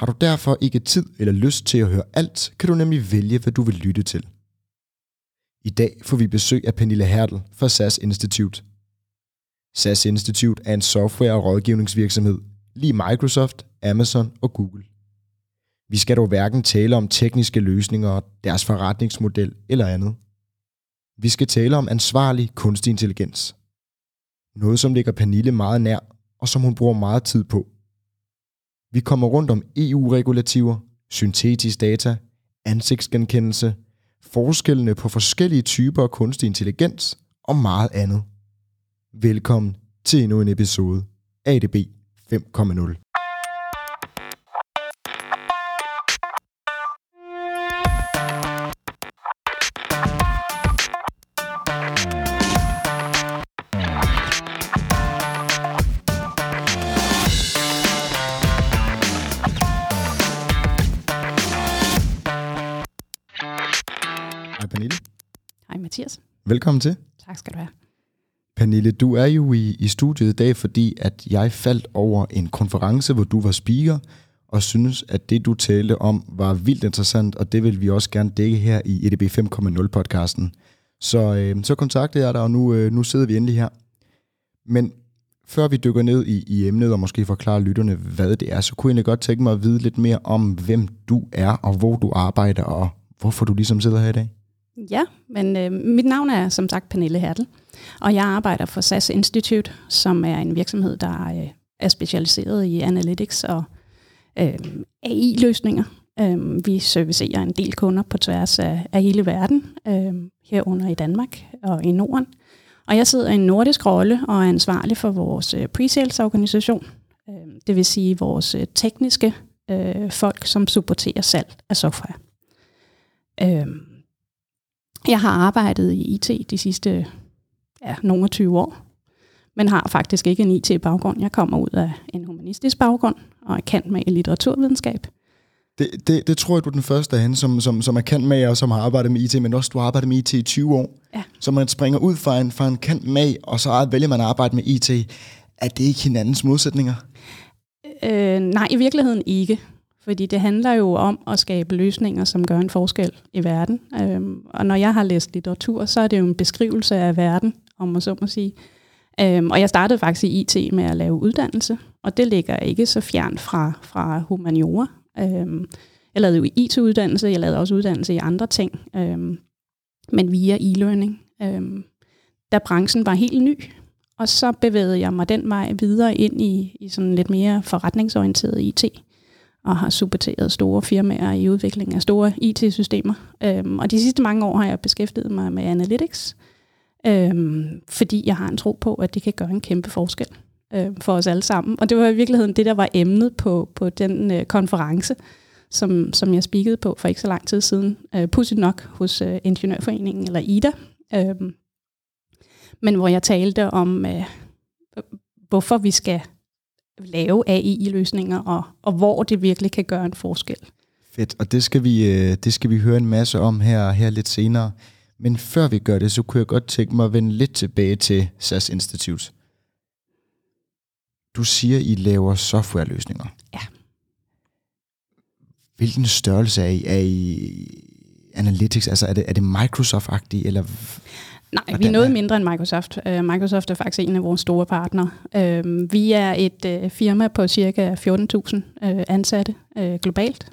Har du derfor ikke tid eller lyst til at høre alt, kan du nemlig vælge, hvad du vil lytte til. I dag får vi besøg af Pernille Hertel fra SAS Institute. SAS Institute er en software- og rådgivningsvirksomhed, lige Microsoft, Amazon og Google. Vi skal dog hverken tale om tekniske løsninger, deres forretningsmodel eller andet. Vi skal tale om ansvarlig kunstig intelligens. Noget, som ligger Pernille meget nær, og som hun bruger meget tid på. Vi kommer rundt om EU-regulativer, syntetisk data, ansigtsgenkendelse, forskellene på forskellige typer af kunstig intelligens og meget andet. Velkommen til endnu en episode af ADB 5.0. Mathias. Velkommen til. Tak skal du have. Pernille, du er jo i, i studiet i dag, fordi at jeg faldt over en konference, hvor du var speaker, og synes, at det du talte om var vildt interessant, og det vil vi også gerne dække her i EDB 5.0 podcasten. Så, øh, så kontaktede jeg dig, og nu, øh, nu sidder vi endelig her. Men før vi dykker ned i, i emnet og måske forklarer lytterne, hvad det er, så kunne jeg egentlig godt tænke mig at vide lidt mere om, hvem du er, og hvor du arbejder, og hvorfor du ligesom sidder her i dag. Ja, men øh, mit navn er som sagt Pernille Hertel, og jeg arbejder for SAS Institute, som er en virksomhed, der øh, er specialiseret i analytics og øh, AI-løsninger. Øh, vi servicerer en del kunder på tværs af, af hele verden, øh, herunder i Danmark og i Norden. Og jeg sidder i en nordisk rolle og er ansvarlig for vores øh, pre-sales-organisation, øh, det vil sige vores øh, tekniske øh, folk, som supporterer salg af software. Øh, jeg har arbejdet i IT de sidste ja, nogle 20 år, men har faktisk ikke en IT-baggrund. Jeg kommer ud af en humanistisk baggrund og er kendt med i litteraturvidenskab. Det, det, det tror jeg, du er den første af hende, som, som, som er kendt med og som har arbejdet med IT, men også du har arbejdet med IT i 20 år. Ja. Så man springer ud fra en, fra en kendt med, og så vælger man at arbejde med IT. Er det ikke hinandens modsætninger? Øh, nej, i virkeligheden ikke. Fordi det handler jo om at skabe løsninger, som gør en forskel i verden. Øhm, og når jeg har læst litteratur, så er det jo en beskrivelse af verden, om man så må sige. Øhm, og jeg startede faktisk i IT med at lave uddannelse, og det ligger ikke så fjernt fra, fra humaniora. Øhm, jeg lavede jo IT-uddannelse, jeg lavede også uddannelse i andre ting, øhm, men via e-learning. Øhm, da branchen var helt ny, og så bevægede jeg mig den vej videre ind i, i sådan lidt mere forretningsorienteret IT og har supporteret store firmaer i udviklingen af store IT-systemer. Øhm, og de sidste mange år har jeg beskæftiget mig med analytics, øhm, fordi jeg har en tro på, at det kan gøre en kæmpe forskel øh, for os alle sammen. Og det var i virkeligheden det, der var emnet på, på den øh, konference, som, som jeg spikede på for ikke så lang tid siden. Øh, Pudsigt nok hos øh, Ingeniørforeningen, eller IDA. Øh, men hvor jeg talte om, øh, hvorfor vi skal lave AI-løsninger, og, og hvor det virkelig kan gøre en forskel. Fedt, og det skal vi, øh, det skal vi høre en masse om her, her lidt senere. Men før vi gør det, så kunne jeg godt tænke mig at vende lidt tilbage til SAS Institute. Du siger, I laver softwareløsninger. Ja. Hvilken størrelse er I? Er I analytics? Altså er det, er det Microsoft-agtigt? Eller Nej, Hvordan vi er noget er- mindre end Microsoft. Uh, Microsoft er faktisk en af vores store partnere. Uh, vi er et uh, firma på cirka 14.000 uh, ansatte uh, globalt,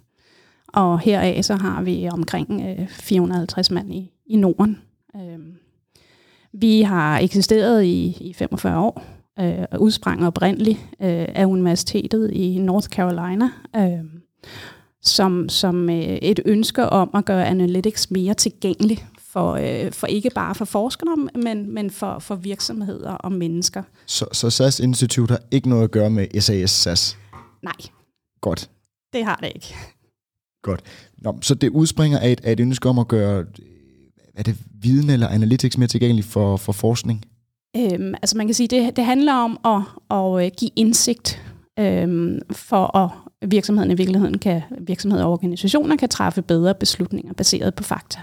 og heraf så har vi omkring uh, 450 mand i, i Norden. Uh, vi har eksisteret i, i 45 år, uh, og udsprang oprindeligt uh, af universitetet i North Carolina, uh, som, som et ønske om at gøre analytics mere tilgængelig for, øh, for ikke bare for forskere, men, men for, for virksomheder og mennesker. Så, så SAS Institute har ikke noget at gøre med SAS SAS? Nej, Godt. det har det ikke. Godt. Nå, så det udspringer af et, af et ønske om at gøre er det viden eller analytics mere tilgængeligt for, for forskning? Øhm, altså man kan sige, det, det handler om at, at øh, give indsigt øhm, for at virksomheden i virkeligheden kan, virksomheder og organisationer kan træffe bedre beslutninger baseret på fakta.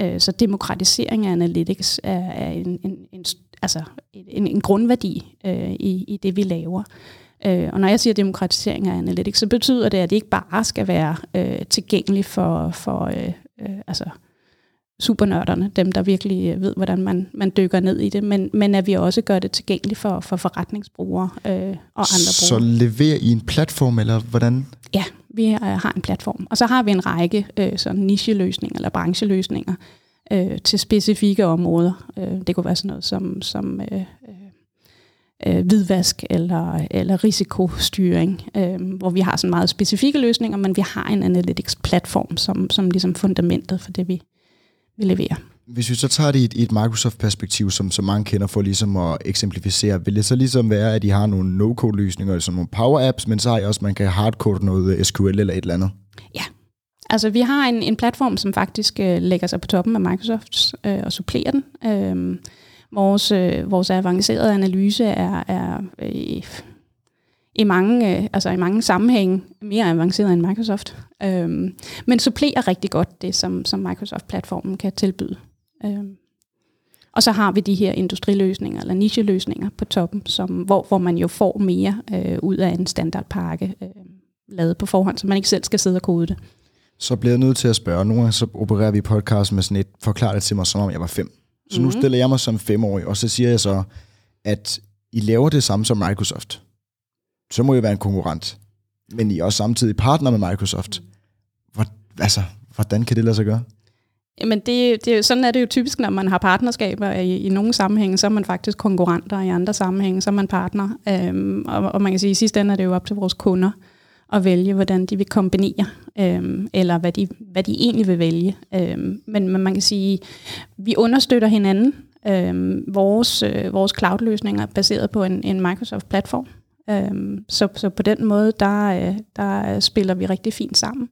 Øh, så demokratisering af analytics er, er en, en, en, altså en, en grundværdi øh, i, i det, vi laver. Øh, og når jeg siger demokratisering af analytics, så betyder det, at det ikke bare skal være øh, tilgængeligt for, for øh, øh, altså supernørderne, dem der virkelig ved, hvordan man, man dykker ned i det, men, men at vi også gør det tilgængeligt for, for forretningsbrugere øh, og andre Så brugere. leverer I en platform, eller hvordan? Ja, vi øh, har en platform. Og så har vi en række øh, sådan nicheløsninger eller brancheløsninger øh, til specifikke områder. Øh, det kunne være sådan noget som, som øh, øh, øh hvidvask eller, eller risikostyring, øh, hvor vi har sådan meget specifikke løsninger, men vi har en analytics-platform som, som ligesom fundamentet for det, vi, vi leverer. Hvis vi så tager det i et, i et Microsoft-perspektiv, som, som mange kender for ligesom at eksemplificere, vil det så ligesom være, at I har nogle no-code-løsninger, som nogle power-apps, men så har I også, man kan hardcode noget SQL eller et eller andet? Ja, altså vi har en, en platform, som faktisk øh, lægger sig på toppen af Microsoft øh, og supplerer den. Øh, vores, øh, vores avancerede analyse er, er øh, i mange, øh, altså i mange sammenhænge mere avanceret end Microsoft, øh, men supplerer rigtig godt det, som, som Microsoft-platformen kan tilbyde. Øhm. Og så har vi de her industriløsninger eller nicheløsninger på toppen, som, hvor, hvor man jo får mere øh, ud af en standardpakke øh, lavet på forhånd, så man ikke selv skal sidde og kode det. Så bliver jeg nødt til at spørge. Nogle gange så opererer vi i podcast med sådan et, forklar det til mig, som om jeg var fem. Så mm-hmm. nu stiller jeg mig som femårig, og så siger jeg så, at I laver det samme som Microsoft så må I være en konkurrent. Men I er også samtidig partner med Microsoft. Hvor, altså, hvordan kan det lade sig gøre? Jamen det, det, sådan er det jo typisk, når man har partnerskaber. I, i nogle sammenhænge, så er man faktisk konkurrenter, og i andre sammenhænge, så er man partner. Øhm, og, og man kan sige, at i sidste ende er det jo op til vores kunder at vælge, hvordan de vil kombinere, øhm, eller hvad de, hvad de egentlig vil vælge. Øhm, men, men man kan sige, vi understøtter hinanden. Øhm, vores, øh, vores cloud-løsninger er baseret på en, en Microsoft-platform, Øhm, så, så på den måde, der, øh, der spiller vi rigtig fint sammen.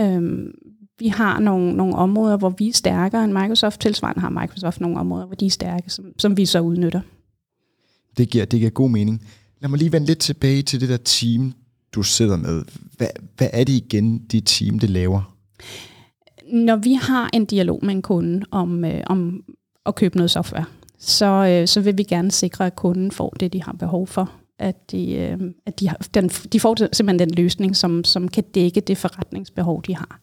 Øhm, vi har nogle, nogle områder, hvor vi er stærkere end Microsoft. Tilsvarende har Microsoft nogle områder, hvor de er stærke, som, som vi så udnytter. Det giver, det giver god mening. Lad mig lige vende lidt tilbage til det der team, du sidder med. Hvad, hvad er det igen, dit team det laver? Når vi har en dialog med en kunde om, øh, om at købe noget software, så, øh, så vil vi gerne sikre, at kunden får det, de har behov for at de, øh, at de, har, den, de får simpelthen den løsning, som, som kan dække det forretningsbehov, de har.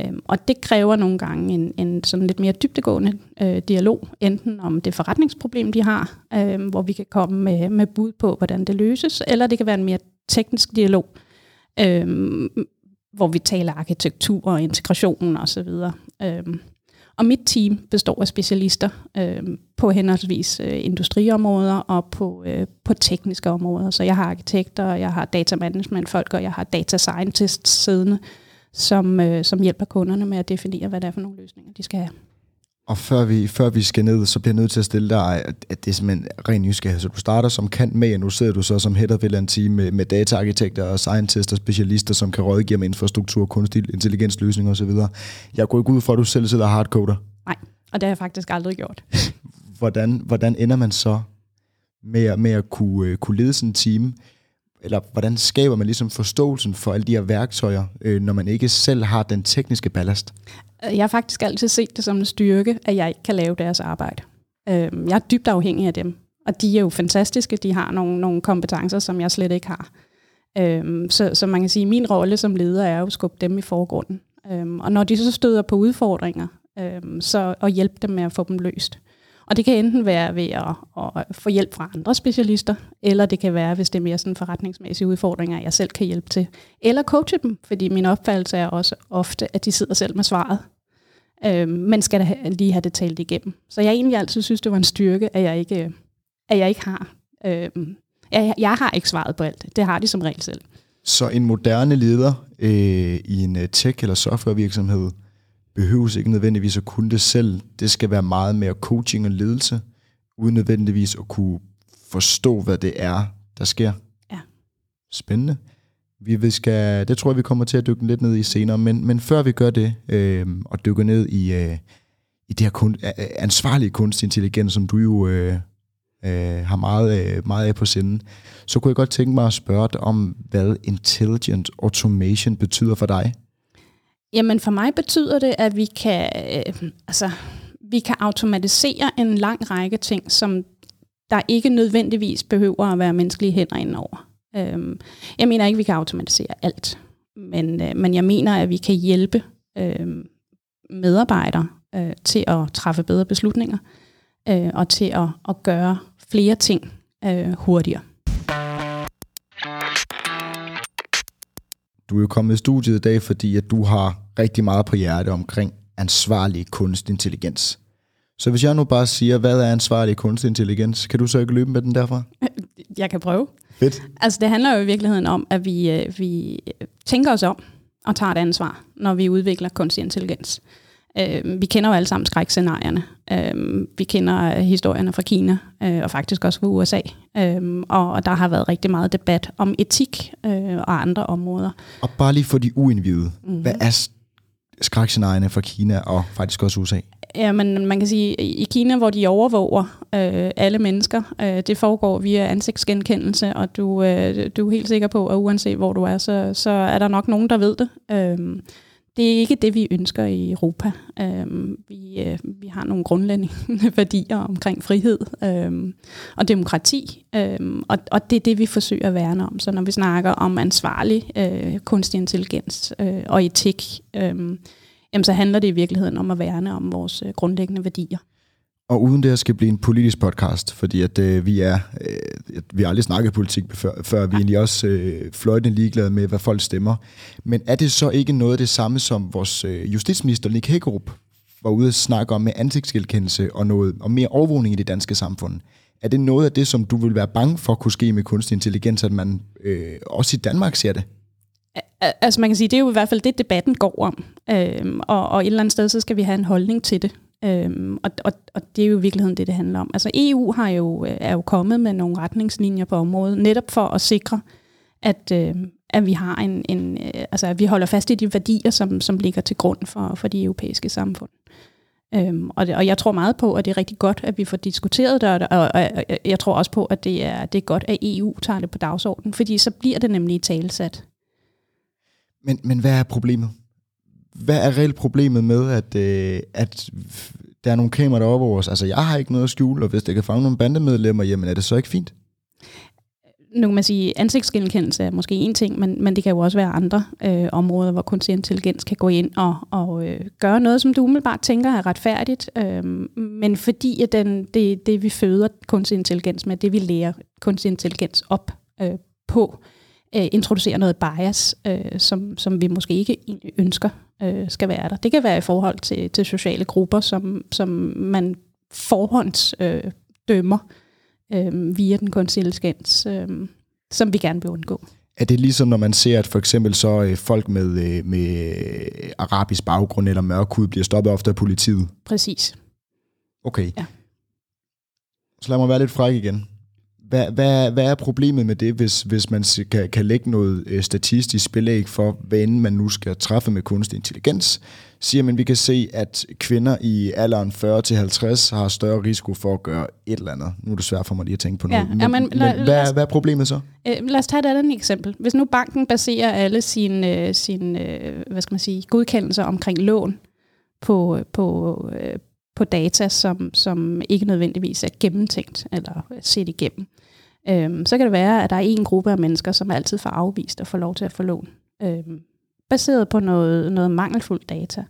Øhm, og det kræver nogle gange en, en sådan lidt mere dybtegående øh, dialog, enten om det forretningsproblem, de har, øh, hvor vi kan komme med, med bud på, hvordan det løses, eller det kan være en mere teknisk dialog, øh, hvor vi taler arkitektur og integration osv. Øh, og mit team består af specialister øh, på henholdsvis øh, industriområder og på, øh, på tekniske områder. Så jeg har arkitekter, jeg har data management folk, og jeg har data scientists siddende, som, øh, som hjælper kunderne med at definere, hvad det er for nogle løsninger, de skal have. Og før vi, før vi skal ned, så bliver jeg nødt til at stille dig, at, det er simpelthen ren nysgerrighed. Så du starter som kant med, og nu sidder du så som head of et team med, med dataarkitekter og scientister og specialister, som kan rådgive med infrastruktur, kunstig intelligens, løsninger osv. Jeg går ikke ud fra, at du selv sidder hardcoder. Nej, og det har jeg faktisk aldrig gjort. hvordan, hvordan ender man så med, med at kunne, uh, kunne lede sådan en team? Eller hvordan skaber man ligesom forståelsen for alle de her værktøjer, øh, når man ikke selv har den tekniske ballast? Øh, jeg har faktisk altid set det som en styrke, at jeg ikke kan lave deres arbejde. Øh, jeg er dybt afhængig af dem, og de er jo fantastiske. De har nogle, nogle kompetencer, som jeg slet ikke har. Øh, så, så man kan sige, at min rolle som leder er at skubbe dem i forgrunden. Øh, og når de så støder på udfordringer, øh, så at hjælpe dem med at få dem løst. Og det kan enten være ved at, at få hjælp fra andre specialister, eller det kan være, hvis det er mere sådan forretningsmæssige udfordringer, jeg selv kan hjælpe til. Eller coache dem, fordi min opfattelse er også ofte, at de sidder selv med svaret. Øh, men skal da lige have det talt igennem. Så jeg egentlig altid synes, det var en styrke, at jeg ikke, at jeg ikke har. Øh, jeg, jeg har ikke svaret på alt. Det har de som regel selv. Så en moderne leder øh, i en øh, tech- eller softwarevirksomhed, behøves ikke nødvendigvis at kunne det selv. Det skal være meget mere coaching og ledelse, uden nødvendigvis at kunne forstå, hvad det er, der sker. Ja. Spændende. Vi, skal, det tror jeg, vi kommer til at dykke lidt ned i senere, men, men før vi gør det, øh, og dykker ned i, øh, i det her kun, ansvarlige kunstig intelligens, som du jo øh, øh, har meget, øh, meget af på sinde, så kunne jeg godt tænke mig at spørge dig om, hvad intelligent automation betyder for dig. Jamen for mig betyder det, at vi kan, øh, altså, vi kan automatisere en lang række ting, som der ikke nødvendigvis behøver at være menneskelige hænder indover. Øh, jeg mener ikke, at vi kan automatisere alt, men, øh, men jeg mener, at vi kan hjælpe øh, medarbejdere øh, til at træffe bedre beslutninger øh, og til at, at gøre flere ting øh, hurtigere. Du er jo kommet i studiet i dag, fordi at du har rigtig meget på hjerte omkring ansvarlig kunstig intelligens. Så hvis jeg nu bare siger, hvad er ansvarlig kunstig intelligens, kan du så ikke løbe med den derfra? Jeg kan prøve. Fedt. Altså det handler jo i virkeligheden om, at vi, øh, vi tænker os om og tager et ansvar, når vi udvikler kunstig intelligens. Øh, vi kender jo alle sammen skrækscenarierne. Øh, vi kender historierne fra Kina, øh, og faktisk også fra USA. Øh, og, og der har været rigtig meget debat om etik øh, og andre områder. Og bare lige for de uindvidede, mm-hmm. hvad er skrækscenarierne fra Kina og faktisk også USA? Ja, men man kan sige, i Kina, hvor de overvåger øh, alle mennesker, øh, det foregår via ansigtsgenkendelse, og du, øh, du er helt sikker på, at uanset hvor du er, så, så er der nok nogen, der ved det. Øh, det er ikke det, vi ønsker i Europa. Øhm, vi, øh, vi har nogle grundlæggende værdier omkring frihed øhm, og demokrati, øhm, og, og det er det, vi forsøger at værne om. Så når vi snakker om ansvarlig øh, kunstig intelligens øh, og etik, øh, jamen, så handler det i virkeligheden om at værne om vores øh, grundlæggende værdier. Og uden det her skal blive en politisk podcast, fordi at øh, vi er, øh, vi har aldrig snakket politik før, før vi er egentlig også øh, fløjtende ligeglade med, hvad folk stemmer. Men er det så ikke noget af det samme, som vores øh, justitsminister Nick Hækkerup var ude at snakke om med ansigtsgenkendelse og, noget, og mere overvågning i det danske samfund? Er det noget af det, som du vil være bange for kunne ske med kunstig intelligens, at man øh, også i Danmark ser det? Altså man kan sige, det er jo i hvert fald det, debatten går om. Øhm, og, og et eller andet sted, så skal vi have en holdning til det. Øhm, og, og, og det er jo i virkeligheden det, det handler om. Altså EU har jo, øh, er jo kommet med nogle retningslinjer på området, netop for at sikre, at, øh, at vi har en, en øh, altså at vi holder fast i de værdier, som, som ligger til grund for, for de europæiske samfund. Øhm, og, det, og jeg tror meget på, at det er rigtig godt, at vi får diskuteret det, og, og, og jeg tror også på, at det er, det er godt, at EU tager det på dagsordenen, fordi så bliver det nemlig talsat. Men, men hvad er problemet? Hvad er reelt problemet med, at, øh, at der er nogle kameraer, der over os? Altså, jeg har ikke noget at skjule, og hvis det kan fange nogle bandemedlemmer, jamen er det så ikke fint? Nu kan man sige, ansigtsgenkendelse er måske en ting, men, men det kan jo også være andre øh, områder, hvor kunstig intelligens kan gå ind og, og øh, gøre noget, som du umiddelbart tænker er retfærdigt. Øh, men fordi at den, det, det, vi føder kunstig intelligens med, det vi lærer kunstig intelligens op øh, på, øh, introducerer noget bias, øh, som, som vi måske ikke ønsker øh, skal være der. Det kan være i forhold til, til sociale grupper, som, som man forhånds øh, dømmer øh, via den kunstige intelligens, øh, som vi gerne vil undgå. Er det ligesom, når man ser, at for eksempel så øh, folk med, øh, med arabisk baggrund eller mørk hud bliver stoppet ofte af politiet? Præcis. Okay. Ja. Så lad mig være lidt fræk igen. Hvad, hvad, hvad er problemet med det, hvis, hvis man kan, kan lægge noget øh, statistisk belæg for, hvad end man nu skal træffe med kunstig intelligens? Siger man, vi kan se, at kvinder i alderen 40-50 har større risiko for at gøre et eller andet. Nu er det svært for mig lige at tænke på noget. Ja, men, men, men lad, hvad, hvad er problemet så? Øh, lad os tage et andet eksempel. Hvis nu banken baserer alle sine, øh, sin, øh, hvad skal man sige, godkendelser omkring lån på, på, øh, på data, som, som ikke nødvendigvis er gennemtænkt eller set igennem. Øhm, så kan det være, at der er en gruppe af mennesker, som altid får afvist at få lov til at få lån, øhm, baseret på noget, noget mangelfuld data.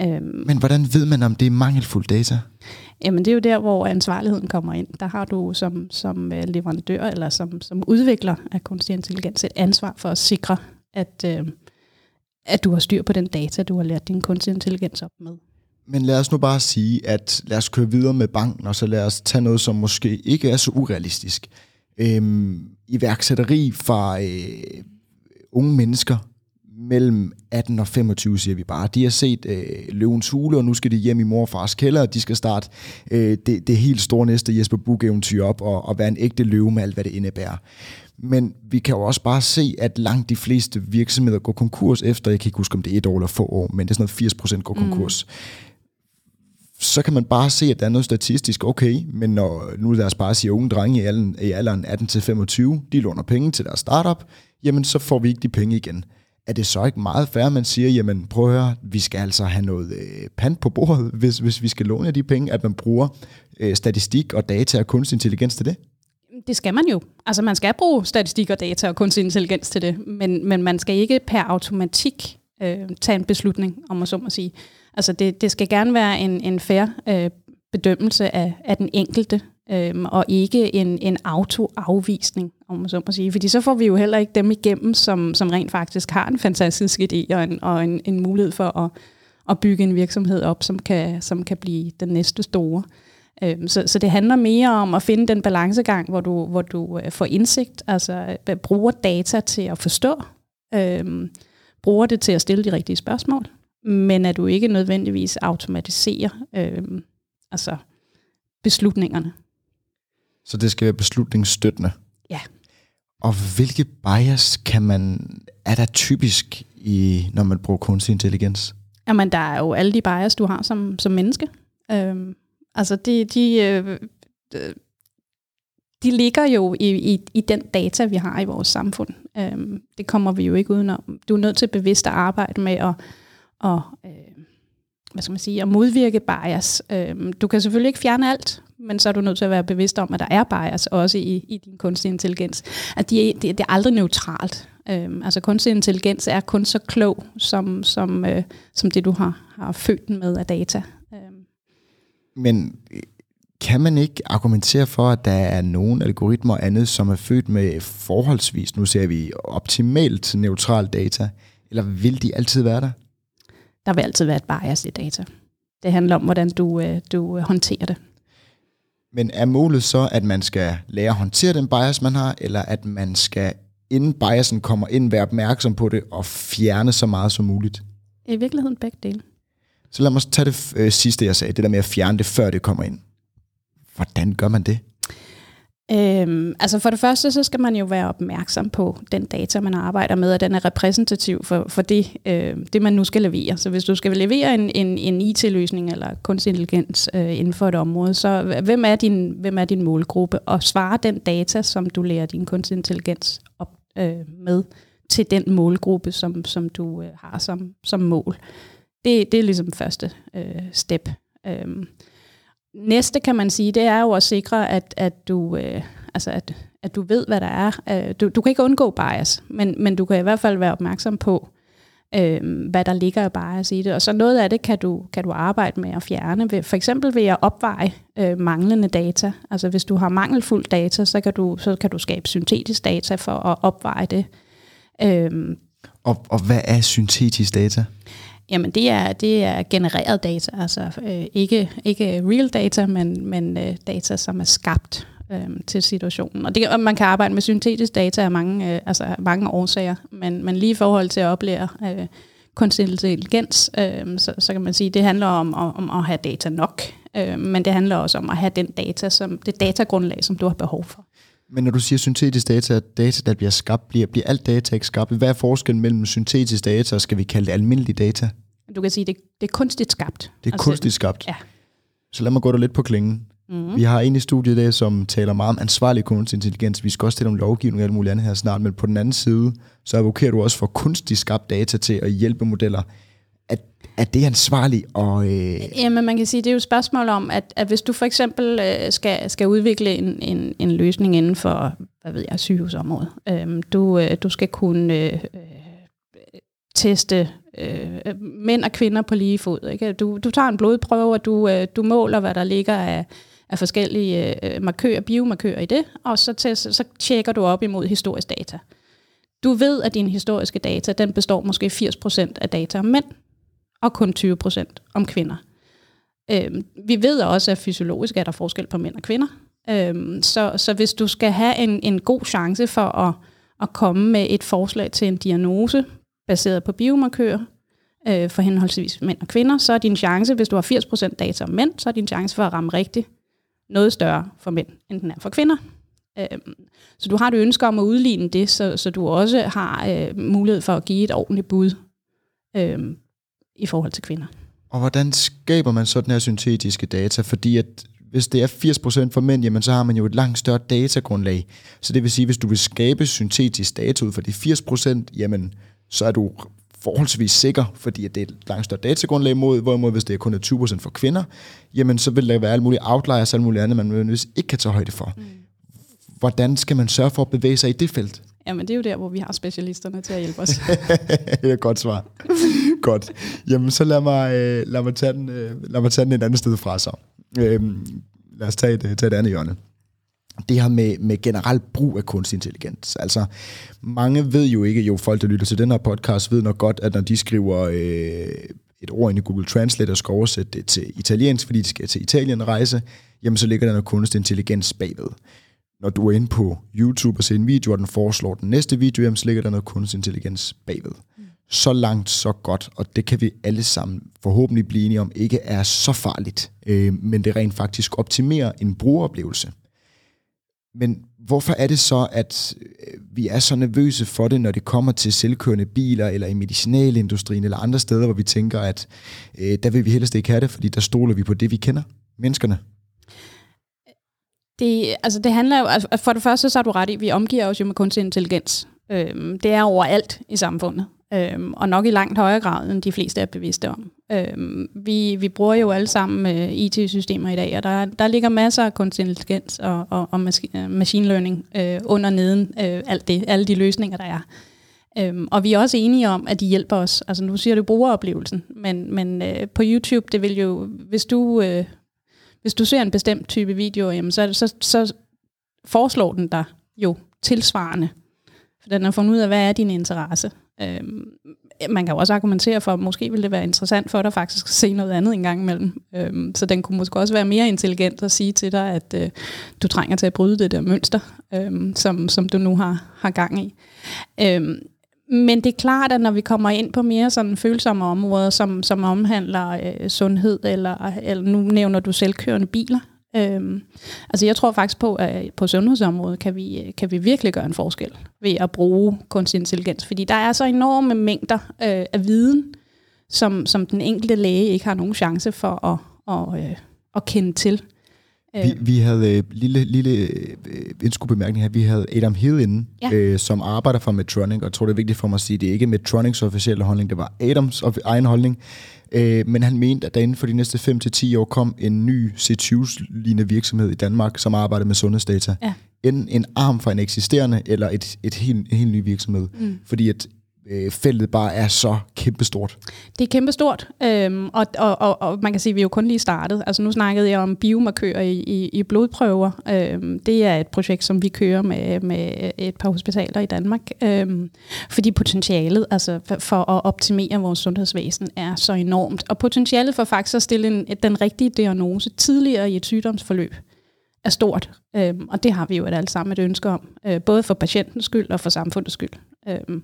Øhm, Men hvordan ved man, om det er mangelfuld data? Jamen det er jo der, hvor ansvarligheden kommer ind. Der har du som, som øh, leverandør eller som, som udvikler af kunstig intelligens et ansvar for at sikre, at, øh, at du har styr på den data, du har lært din kunstig intelligens op med. Men lad os nu bare sige, at lad os køre videre med banken, og så lad os tage noget, som måske ikke er så urealistisk. Øhm, iværksætteri fra øh, unge mennesker mellem 18 og 25, siger vi bare. De har set øh, Løvens Hule, og nu skal de hjem i morfars kælder, og de skal starte øh, det, det helt store næste Jesper Bug-eventyr op, og, og være en ægte løve med alt, hvad det indebærer. Men vi kan jo også bare se, at langt de fleste virksomheder går konkurs efter, jeg kan ikke huske, om det er et år eller få år, men det er sådan noget 80 procent går konkurs. Mm. Så kan man bare se, at der er noget statistisk okay, men når nu lad os bare sige, unge drenge i alderen, i alderen 18-25, de låner penge til deres startup, jamen så får vi ikke de penge igen. Er det så ikke meget fair, man siger, jamen prøv at høre, vi skal altså have noget øh, pant på bordet, hvis, hvis vi skal låne de penge, at man bruger øh, statistik og data og kunstig intelligens til det? Det skal man jo. Altså man skal bruge statistik og data og kunstig intelligens til det, men, men man skal ikke per automatik øh, tage en beslutning, om man så må sige. Altså det, det skal gerne være en, en fair øh, bedømmelse af, af den enkelte, øh, og ikke en, en autoafvisning, om man så må sige. Fordi så får vi jo heller ikke dem igennem, som, som rent faktisk har en fantastisk idé og en, og en, en mulighed for at, at bygge en virksomhed op, som kan, som kan blive den næste store. Øhm, så, så det handler mere om at finde den balancegang, hvor du, hvor du øh, får indsigt, altså øh, bruger data til at forstå, øhm, bruger det til at stille de rigtige spørgsmål, men at du ikke nødvendigvis automatiserer øhm, altså beslutningerne. Så det skal være beslutningsstøttende? Ja. Og hvilke bias kan man, er der typisk, i, når man bruger kunstig intelligens? Jamen, der er jo alle de bias, du har som, som menneske. Øhm, Altså de, de, øh, de ligger jo i, i, i den data, vi har i vores samfund. Øhm, det kommer vi jo ikke udenom. Du er nødt til bevidst at arbejde med at, og, øh, hvad skal man sige, at modvirke bias. Øh, du kan selvfølgelig ikke fjerne alt, men så er du nødt til at være bevidst om, at der er bias også i, i din kunstig intelligens. At de, det, det er aldrig neutralt. Øhm, altså kunstig intelligens er kun så klog, som, som, øh, som det du har, har født den med af data. Øhm. Men øh, kan man ikke argumentere for, at der er nogle algoritmer og andet, som er født med forholdsvis, nu ser vi optimalt neutral data, eller vil de altid være der? Der vil altid være et bias i data. Det handler om, hvordan du, øh, du håndterer det. Men er målet så, at man skal lære at håndtere den bias, man har, eller at man skal, inden biasen kommer ind, være opmærksom på det og fjerne så meget som muligt? I virkeligheden begge dele. Så lad mig tage det øh, sidste, jeg sagde, det der med at fjerne det, før det kommer ind. Hvordan gør man det? Øhm, altså for det første, så skal man jo være opmærksom på den data, man arbejder med, og den er repræsentativ for, for det, øh, det, man nu skal levere. Så hvis du skal levere en, en, en IT-løsning eller kunstig intelligens øh, inden for et område, så hvem er, din, hvem er din målgruppe? Og svare den data, som du lærer din kunstig intelligens op øh, med, til den målgruppe, som, som du øh, har som, som mål. Det, det er ligesom første øh, step. Øh, næste kan man sige, det er jo at sikre, at, at du... Øh, altså at, at du ved, hvad der er. Øh, du, du kan ikke undgå bias, men, men du kan i hvert fald være opmærksom på, øh, hvad der ligger i bias i det. Og så noget af det kan du, kan du arbejde med at fjerne. Ved, for eksempel ved at opveje øh, manglende data. Altså hvis du har mangelfuld data, så kan du, så kan du skabe syntetisk data for at opveje det. Øh, og, og hvad er syntetisk data? Jamen det er, det er genereret data, altså øh, ikke, ikke real data, men, men øh, data, som er skabt øh, til situationen. Og, det, og man kan arbejde med syntetisk data af mange, øh, altså mange årsager, men, men lige i forhold til at oplære øh, kunstig intelligens, øh, så, så kan man sige, at det handler om, om, om at have data nok, øh, men det handler også om at have den data, som, det datagrundlag, som du har behov for. Men når du siger syntetisk data, data, der bliver skabt, bliver, bliver alt data ikke skabt? Hvad er forskellen mellem syntetisk data og skal vi kalde det almindelig data? Du kan sige, det, det er kunstigt skabt. Det er altså, kunstigt skabt? Ja. Så lad mig gå der lidt på klingen. Mm-hmm. Vi har en i studiet i dag, som taler meget om ansvarlig kunstig intelligens. Vi skal også tale om lovgivning og alt muligt andet her snart, men på den anden side, så advokerer du også for kunstigt skabt data til at hjælpe modeller er, at det ansvarligt? Og, øh... Jamen, man kan sige, det er jo et spørgsmål om, at, at hvis du for eksempel øh, skal, skal udvikle en, en, en løsning inden for, hvad ved jeg, sygehusområdet. Øh, du, øh, du skal kunne øh, øh, teste øh, mænd og kvinder på lige fod. Ikke? Du, du tager en blodprøve, og du, øh, du måler, hvad der ligger af, af forskellige øh, markører, biomarkører i det, og så, til, så tjekker du op imod historisk data. Du ved, at din historiske data, den består måske 80% af data om mænd, og kun 20% om kvinder. Øhm, vi ved også, at fysiologisk er der forskel på mænd og kvinder. Øhm, så, så hvis du skal have en, en god chance for at, at komme med et forslag til en diagnose, baseret på biomarkører, øh, for henholdsvis mænd og kvinder, så er din chance, hvis du har 80% data om mænd, så er din chance for at ramme rigtigt noget større for mænd, end den er for kvinder. Øhm, så du har et ønske om at udligne det, så, så du også har øh, mulighed for at give et ordentligt bud øh, i forhold til kvinder. Og hvordan skaber man så den her syntetiske data? Fordi at hvis det er 80% for mænd, jamen så har man jo et langt større datagrundlag. Så det vil sige, hvis du vil skabe syntetisk data ud for de 80%, jamen så er du forholdsvis sikker, fordi at det er et langt større datagrundlag mod, hvorimod hvis det er kun er 20% for kvinder, jamen så vil der være alle mulige outliers, alle mulige andre, man nødvendigvis ikke kan tage højde for. Mm. Hvordan skal man sørge for at bevæge sig i det felt? Jamen det er jo der, hvor vi har specialisterne til at hjælpe os. det er et godt svar. godt. Jamen så lad mig, øh, lad mig, tage, den, øh, lad mig tage den et andet sted fra så. Øhm, lad os tage et, øh, tage et andet hjørne det her med, med generelt brug af kunstig intelligens. Altså, mange ved jo ikke, jo folk, der lytter til den her podcast, ved nok godt, at når de skriver øh, et ord ind i Google Translate og skal oversætte det til italiensk, fordi de skal til Italien rejse, jamen så ligger der noget kunstig intelligens bagved. Når du er inde på YouTube og ser en video, og den foreslår den næste video, jamen så ligger der noget kunstig intelligens bagved. Så langt, så godt, og det kan vi alle sammen forhåbentlig blive enige om, ikke er så farligt, øh, men det rent faktisk optimerer en brugeroplevelse. Men hvorfor er det så, at øh, vi er så nervøse for det, når det kommer til selvkørende biler, eller i medicinalindustrien, eller andre steder, hvor vi tænker, at øh, der vil vi helst ikke have det, fordi der stoler vi på det, vi kender, menneskerne? Det, altså det handler jo, altså for det første så er du ret i, at vi omgiver os jo med kunstig intelligens. Øhm, det er overalt i samfundet, øhm, og nok i langt højere grad, end de fleste er bevidste om. Øhm, vi, vi bruger jo alle sammen øh, IT-systemer i dag, og der, der ligger masser af kunstig intelligens og, og, og øh, machine learning øh, under neden, øh, alt det, alle de løsninger, der er. Øhm, og vi er også enige om, at de hjælper os. Altså nu siger du brugeroplevelsen, men, men øh, på YouTube, det vil jo, hvis du, øh, hvis du ser en bestemt type video, jamen, så, så, så foreslår den dig jo tilsvarende. For den har fundet ud af, hvad er din interesse. Øhm, man kan jo også argumentere for, at måske ville det være interessant for dig faktisk at se noget andet en gang imellem. Øhm, så den kunne måske også være mere intelligent at sige til dig, at øh, du trænger til at bryde det der mønster, øhm, som, som du nu har, har gang i. Øhm, men det er klart, at når vi kommer ind på mere sådan følsomme områder, som, som omhandler øh, sundhed, eller, eller nu nævner du selvkørende biler, Øhm, altså jeg tror faktisk på, at på sundhedsområdet kan vi, øh, kan vi virkelig gøre en forskel ved at bruge kunstig intelligens, fordi der er så enorme mængder øh, af viden, som, som den enkelte læge ikke har nogen chance for at, at, øh, at kende til. Vi, vi havde øh, lille, lille øh, indskubemærkning her. Vi havde Adam Hill inde, ja. øh, som arbejder for Medtronic, og jeg tror, det er vigtigt for mig at sige, at det er ikke Medtronics officielle holdning, det var Adams egen holdning. Øh, men han mente, at der inden for de næste 5-10 år kom en ny C20-lignende virksomhed i Danmark, som arbejder med sundhedsdata. Ja. Enten en arm fra en eksisterende, eller et, et helt, en helt ny virksomhed. Mm. Fordi at øh, feltet bare er så kæmpestort. Det er kæmpestort, øhm, og, og, og, og man kan sige, at vi jo kun lige startet. Altså nu snakkede jeg om biomarkører i, i, i blodprøver. Øhm, det er et projekt, som vi kører med, med et par hospitaler i Danmark. Øhm, fordi potentialet altså for, for at optimere vores sundhedsvæsen er så enormt. Og potentialet for faktisk at stille en, den rigtige diagnose tidligere i et sygdomsforløb er stort. Øhm, og det har vi jo alle alt sammen et ønske om. Øh, både for patientens skyld og for samfundets skyld. Øhm,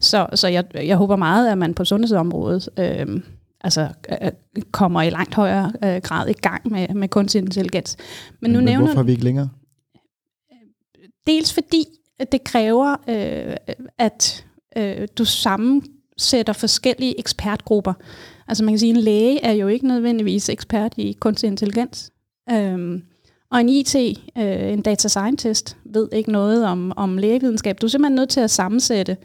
så så jeg, jeg håber meget, at man på sundhedsområdet øhm, altså, øh, kommer i langt højere øh, grad i gang med, med kunstig intelligens. Men, nu Men nævner, hvorfor er vi ikke længere? Dels fordi det kræver, øh, at øh, du sammensætter forskellige ekspertgrupper. Altså man kan sige, at en læge er jo ikke nødvendigvis ekspert i kunstig intelligens. Øhm, og en IT, øh, en data scientist, ved ikke noget om, om lægevidenskab. Du er simpelthen nødt til at sammensætte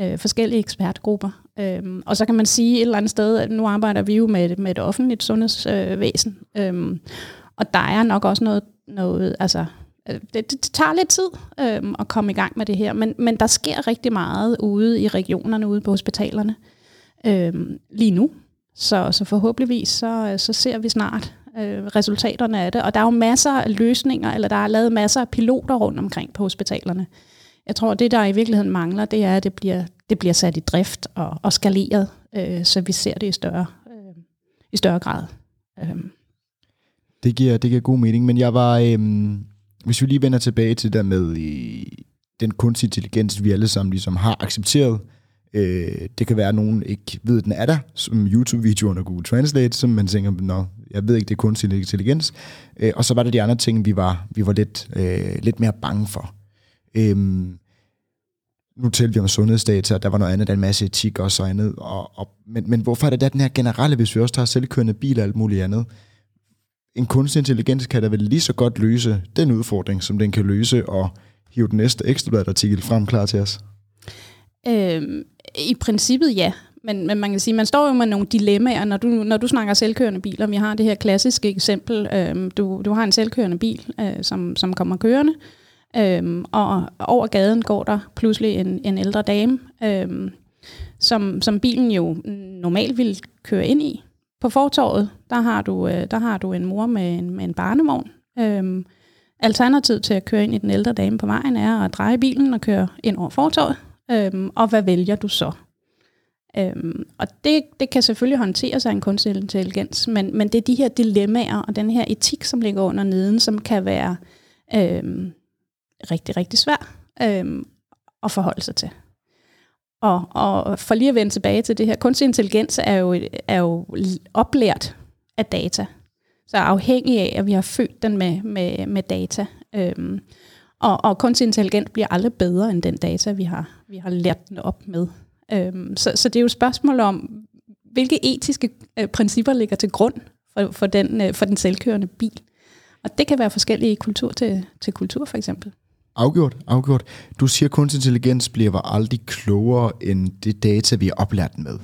øh, forskellige ekspertgrupper. Øhm, og så kan man sige et eller andet sted, at nu arbejder vi jo med, med et offentligt sundhedsvæsen. Øhm, og der er nok også noget, noget altså, øh, det, det, det tager lidt tid øhm, at komme i gang med det her, men, men der sker rigtig meget ude i regionerne, ude på hospitalerne øhm, lige nu. Så, så forhåbentligvis så, så ser vi snart øh, resultaterne af det. Og der er jo masser af løsninger, eller der er lavet masser af piloter rundt omkring på hospitalerne. Jeg tror, det der i virkeligheden mangler, det er, at det bliver, det bliver sat i drift og, og skaleret, øh, så vi ser det i større, øh, i større grad. Øh. Det, giver, det giver god mening, men jeg var, øh, hvis vi lige vender tilbage til det med i, den kunstig intelligens, vi alle sammen ligesom har accepteret, Øh, det kan være, at nogen ikke ved, at den er der, som YouTube-videoer og Google Translate, som man tænker, nå, jeg ved ikke, det er kunstig intelligens. Øh, og så var der de andre ting, vi var, vi var lidt, øh, lidt mere bange for. Øh, nu talte vi om sundhedsdata, og der var noget andet, der er en masse etik og så andet. Og, og, men, men hvorfor er det der den her generelle, hvis vi også tager selvkørende biler og alt muligt andet? En kunstig intelligens kan da vel lige så godt løse den udfordring, som den kan løse, og hive den næste ekstrabladet-artikel frem klar til os? Øh, I princippet ja, men, men man kan sige, man står jo med nogle dilemmaer, når du, når du snakker selvkørende biler. Vi har det her klassiske eksempel. øh, du, du har en selvkørende bil, øh, som, som kommer kørende, øh, og over gaden går der pludselig en, en ældre dame, øh, som, som bilen jo normalt ville køre ind i. På fortorvet, der har du, øh, der har du en mor med en, med en barnevogn. Øh, alternativet til at køre ind i den ældre dame på vejen er at dreje bilen og køre ind over fortorvet. Øhm, og hvad vælger du så? Øhm, og det, det kan selvfølgelig håndteres af en kunstig intelligens, men, men det er de her dilemmaer og den her etik, som ligger under neden, som kan være øhm, rigtig, rigtig svær øhm, at forholde sig til. Og, og for lige at vende tilbage til det her, kunstig intelligens er jo, er jo oplært af data. Så afhængig af, at vi har født den med, med, med data. Øhm, og, og kunstig intelligens bliver aldrig bedre end den data, vi har, vi har lært den op med. Øhm, så, så det er jo et spørgsmål om, hvilke etiske øh, principper ligger til grund for, for, den, øh, for den selvkørende bil. Og det kan være forskellige kultur til, til kultur, for eksempel. Afgjort, afgjort. Du siger, at kunstig intelligens bliver aldrig klogere end det data, vi har oplært med.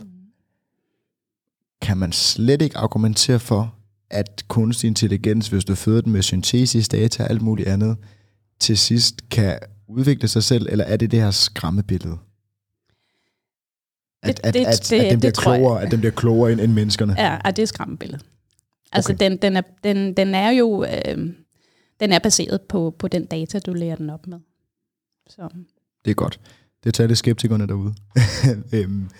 Kan man slet ikke argumentere for, at kunstig intelligens, hvis du føder den med syntesis, data og alt muligt andet, til sidst kan udvikle sig selv, eller er det det her skræmmebillede? At, at, det, at, det, at, den bliver klogere, at den bliver klogere end, end menneskerne? Ja, at det er skræmmebillede. Altså, okay. den, den, er, den, den er jo øh, den er baseret på, på den data, du lærer den op med. Så. Det er godt. Det tager det skeptikerne derude. øhm,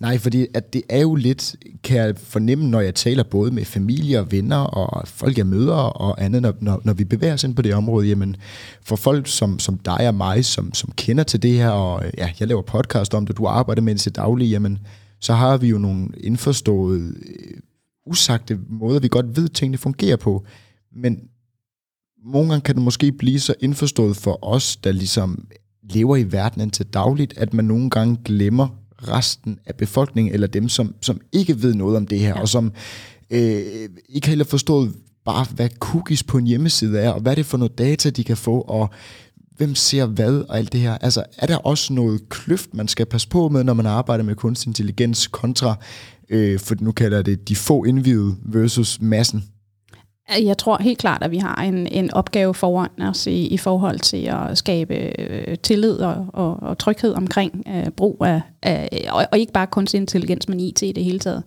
Nej, fordi at det er jo lidt, kan jeg fornemme, når jeg taler både med familie og venner og folk, jeg møder og andet, når, når, når vi bevæger os ind på det område, jamen for folk som, som dig og mig, som, som kender til det her, og ja, jeg laver podcast om det, du arbejder med det til daglig, jamen så har vi jo nogle indforståede, øh, usagte måder, vi godt ved, tingene fungerer på. Men nogle gange kan det måske blive så indforstået for os, der ligesom lever i verdenen til dagligt, at man nogle gange glemmer resten af befolkningen, eller dem, som, som ikke ved noget om det her, ja. og som øh, ikke heller forstået bare, hvad cookies på en hjemmeside er, og hvad er det for noget data, de kan få, og hvem ser hvad, og alt det her. Altså, er der også noget kløft, man skal passe på med, når man arbejder med kunstig intelligens kontra, øh, for nu kalder det de få indvidede versus massen? Jeg tror helt klart, at vi har en, en opgave foran os i, i forhold til at skabe øh, tillid og, og, og tryghed omkring øh, brug af, af og, og ikke bare kunstig intelligens, men IT i det hele taget.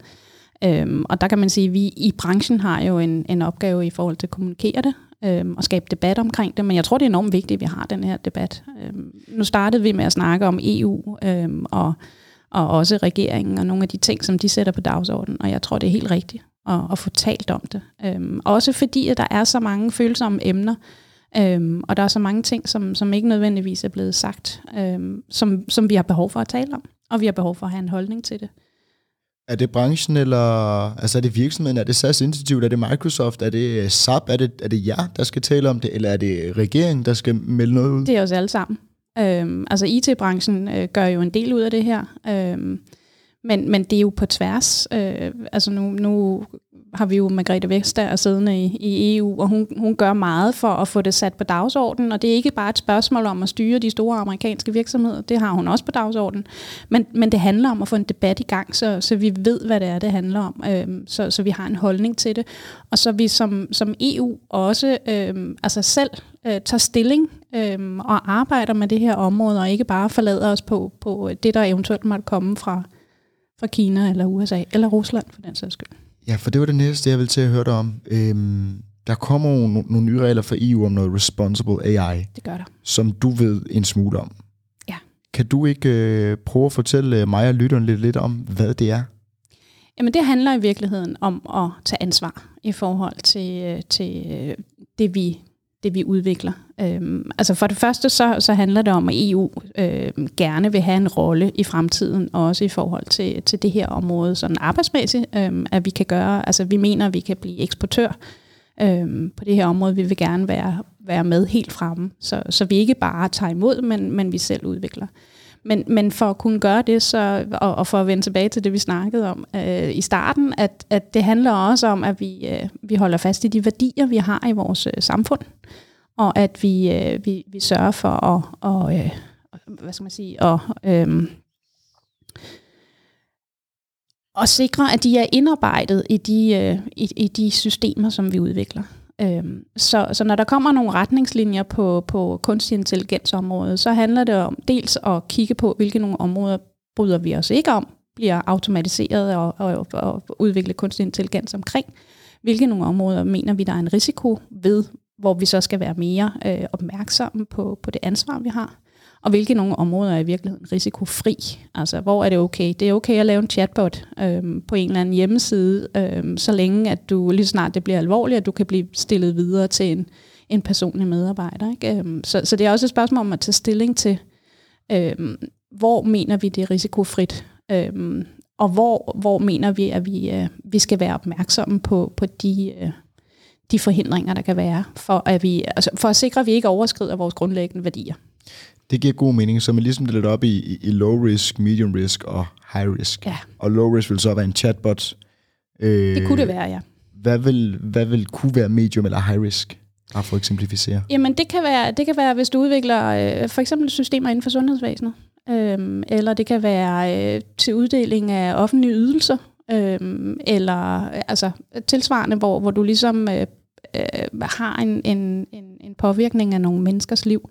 Øhm, og der kan man sige, at vi i branchen har jo en, en opgave i forhold til at kommunikere det øhm, og skabe debat omkring det, men jeg tror, det er enormt vigtigt, at vi har den her debat. Øhm, nu startede vi med at snakke om EU øhm, og, og også regeringen og nogle af de ting, som de sætter på dagsordenen, og jeg tror, det er helt rigtigt at, at få talt om det. Øhm, også fordi, at der er så mange følsomme emner, øhm, og der er så mange ting, som, som ikke nødvendigvis er blevet sagt, øhm, som, som vi har behov for at tale om, og vi har behov for at have en holdning til det. Er det branchen, eller altså er det virksomheden, er det SAS Institute, er det Microsoft, er det SAP, er det, er det jer, der skal tale om det, eller er det regeringen, der skal melde noget ud? Det er os alle sammen. Øhm, altså IT-branchen øh, gør jo en del ud af det her. Øhm, men, men det er jo på tværs. Øh, altså nu, nu har vi jo Margrethe Vestager siddende i, i EU, og hun, hun gør meget for at få det sat på dagsordenen, og det er ikke bare et spørgsmål om at styre de store amerikanske virksomheder, det har hun også på dagsordenen, men, men det handler om at få en debat i gang, så, så vi ved, hvad det er, det handler om, øh, så, så vi har en holdning til det, og så vi som, som EU også øh, altså selv øh, tager stilling øh, og arbejder med det her område, og ikke bare forlader os på, på det, der eventuelt måtte komme fra fra Kina eller USA, eller Rusland for den sags skyld. Ja, for det var det næste, jeg vil til at høre dig om. Øhm, der kommer jo no- nogle nye regler fra EU om noget responsible AI. Det gør der. Som du ved en smule om. Ja. Kan du ikke øh, prøve at fortælle mig og lytteren lidt, lidt om, hvad det er? Jamen det handler i virkeligheden om at tage ansvar i forhold til, øh, til øh, det, vi det vi udvikler. Øhm, altså for det første så, så handler det om, at EU øh, gerne vil have en rolle i fremtiden, også i forhold til, til det her område, sådan arbejdsmæssigt, øh, at vi kan gøre, altså vi mener, at vi kan blive eksportør øh, på det her område. Vi vil gerne være, være med helt fremme, så, så vi ikke bare tager imod, men, men vi selv udvikler. Men, men for at kunne gøre det, så, og, og for at vende tilbage til det, vi snakkede om øh, i starten, at, at det handler også om, at vi, øh, vi holder fast i de værdier, vi har i vores øh, samfund, og at vi, øh, vi, vi sørger for at, og, øh, hvad skal man sige, at, øh, at sikre, at de er indarbejdet i de, øh, i, i de systemer, som vi udvikler. Øhm, så, så når der kommer nogle retningslinjer på, på kunstig intelligensområdet, så handler det om dels at kigge på, hvilke nogle områder bryder vi os ikke om, bliver automatiseret og, og, og udvikle kunstig intelligens omkring. Hvilke nogle områder mener vi, der er en risiko ved, hvor vi så skal være mere øh, opmærksomme på, på det ansvar, vi har og hvilke nogle områder er i virkeligheden risikofri. Altså, hvor er det okay? Det er okay at lave en chatbot øhm, på en eller anden hjemmeside, øhm, så længe at du lige snart det bliver alvorligt, at du kan blive stillet videre til en, en personlig medarbejder. Ikke? Øhm, så, så det er også et spørgsmål om at tage stilling til, øhm, hvor mener vi det er risikofrit, øhm, og hvor, hvor mener vi, at vi, øh, vi skal være opmærksomme på, på de... Øh, de forhindringer, der kan være, for at, vi, altså for at sikre, at vi ikke overskrider vores grundlæggende værdier. Det giver god mening, så man ligesom det op i, i low risk, medium risk og high risk. Ja. Og low risk vil så være en chatbot. Øh, det kunne det være, ja. Hvad vil, hvad vil kunne være medium eller high risk? Bare for at eksemplificere. Jamen det kan være, det kan være hvis du udvikler øh, for eksempel systemer inden for sundhedsvæsenet. Øhm, eller det kan være øh, til uddeling af offentlige ydelser. Øhm, eller altså tilsvarende, hvor, hvor du ligesom øh, øh, har en, en, en, en påvirkning af nogle menneskers liv.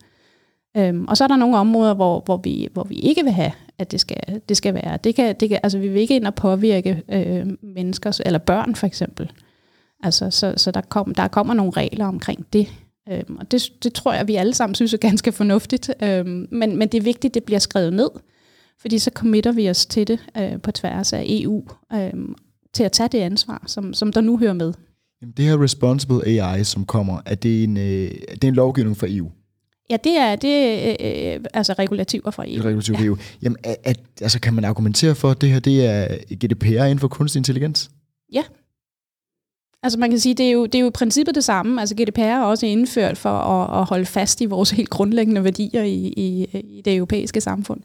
Øhm, og så er der nogle områder, hvor, hvor, vi, hvor vi ikke vil have, at det skal, det skal være. Det kan, det kan, altså, vi vil ikke ind og påvirke øh, mennesker, eller børn for eksempel. Altså, så så der, kom, der kommer nogle regler omkring det. Øhm, og det, det tror jeg, vi alle sammen synes er ganske fornuftigt. Øhm, men, men det er vigtigt, at det bliver skrevet ned. Fordi så committer vi os til det øh, på tværs af EU, øh, til at tage det ansvar, som, som der nu hører med. Jamen, det her Responsible AI, som kommer, er det en, øh, det er en lovgivning fra EU? Ja, det er, det er øh, altså regulativer fra EU. Det er regulativer fra EU. Jamen, at, at, altså, kan man argumentere for, at det her det er GDPR inden for kunstig intelligens? Ja. Altså man kan sige, det er jo, det er jo i princippet det samme. Altså GDPR er også indført for at, at holde fast i vores helt grundlæggende værdier i, i, i det europæiske samfund.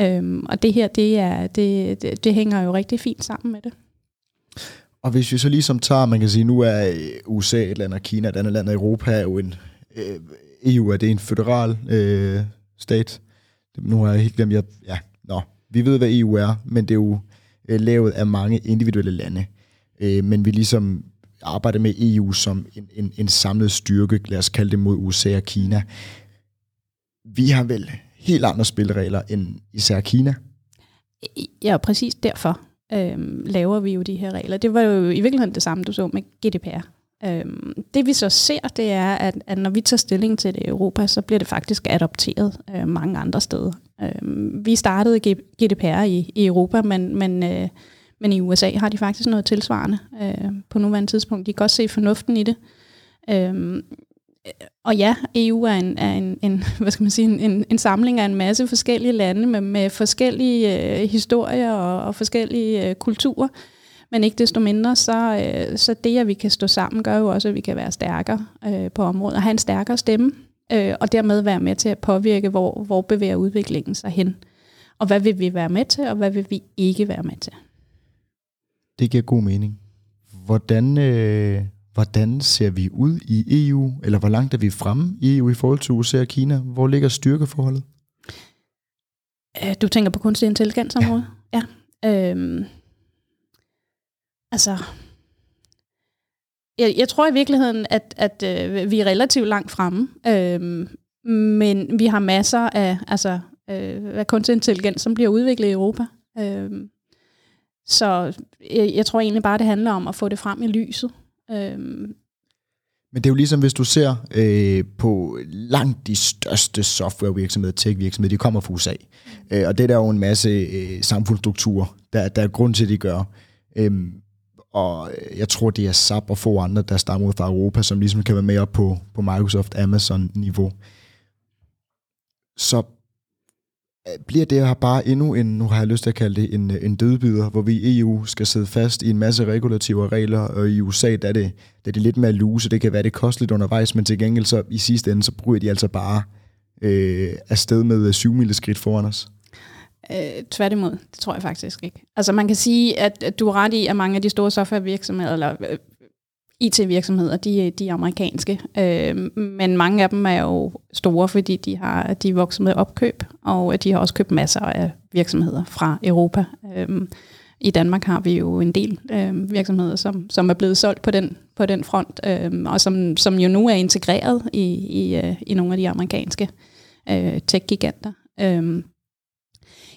Øhm, og det her, det, er, det, det, det hænger jo rigtig fint sammen med det. Og hvis vi så ligesom tager, man kan sige, nu er USA et land, og Kina et andet land, og Europa er jo en, øh, EU er det en federal øh, stat. Nu har jeg helt glemt, jeg, ja, nå, vi ved, hvad EU er, men det er jo øh, lavet af mange individuelle lande. Øh, men vi ligesom arbejder med EU som en, en, en samlet styrke, lad os kalde det mod USA og Kina. Vi har vel helt andre spilleregler end især Kina. Ja, præcis derfor øh, laver vi jo de her regler. Det var jo i virkeligheden det samme, du så med GDPR. Øhm, det vi så ser, det er, at, at når vi tager stilling til det i Europa, så bliver det faktisk adopteret øh, mange andre steder. Øhm, vi startede GDPR i, i Europa, men, men, øh, men i USA har de faktisk noget tilsvarende øh, på nuværende tidspunkt. De kan godt se fornuften i det. Øhm, og ja, EU er, en, er en, en, hvad skal man sige, en, en samling af en masse forskellige lande med, med forskellige øh, historier og, og forskellige øh, kulturer. Men ikke desto mindre, så, øh, så det, at vi kan stå sammen, gør jo også, at vi kan være stærkere øh, på området og have en stærkere stemme, øh, og dermed være med til at påvirke, hvor, hvor bevæger udviklingen sig hen. Og hvad vil vi være med til, og hvad vil vi ikke være med til? Det giver god mening. Hvordan, øh, hvordan ser vi ud i EU, eller hvor langt er vi fremme i EU i forhold til USA og Kina? Hvor ligger styrkeforholdet? Øh, du tænker på kunstig intelligens området? Ja. ja. Øhm, Altså, jeg, jeg tror i virkeligheden, at, at øh, vi er relativt langt fremme, øh, men vi har masser af, altså, øh, af kunstig intelligens, som bliver udviklet i Europa. Øh, så jeg, jeg tror egentlig bare, det handler om at få det frem i lyset. Øh, men det er jo ligesom, hvis du ser øh, på langt de største softwarevirksomheder, tech-virksomheder, de kommer fra USA. Øh, og det er der jo en masse øh, samfundsstrukturer, der, der er grund til, at de gør. Øh, og øh, jeg tror, det er SAP og få andre, der stammer ud fra Europa, som ligesom kan være med op på, på Microsoft Amazon-niveau. Så øh, bliver det her bare endnu en, nu har jeg lyst til at kalde det en, øh, en dødbyder, hvor vi i EU skal sidde fast i en masse regulative regler, og i USA der er det, der er det lidt mere luse, det kan være det koster lidt undervejs, men til gengæld så i sidste ende, så bruger de altså bare øh, afsted med syv mile skridt foran os. Øh, tværtimod, det tror jeg faktisk ikke. Altså man kan sige, at, at du er ret i, at mange af de store softwarevirksomheder, eller øh, IT-virksomheder, de, de er amerikanske. Øh, men mange af dem er jo store, fordi de har de er vokset med opkøb, og de har også købt masser af virksomheder fra Europa. Øh, I Danmark har vi jo en del øh, virksomheder, som, som er blevet solgt på den, på den front, øh, og som, som jo nu er integreret i, i, øh, i nogle af de amerikanske øh, tech-giganter. Øh,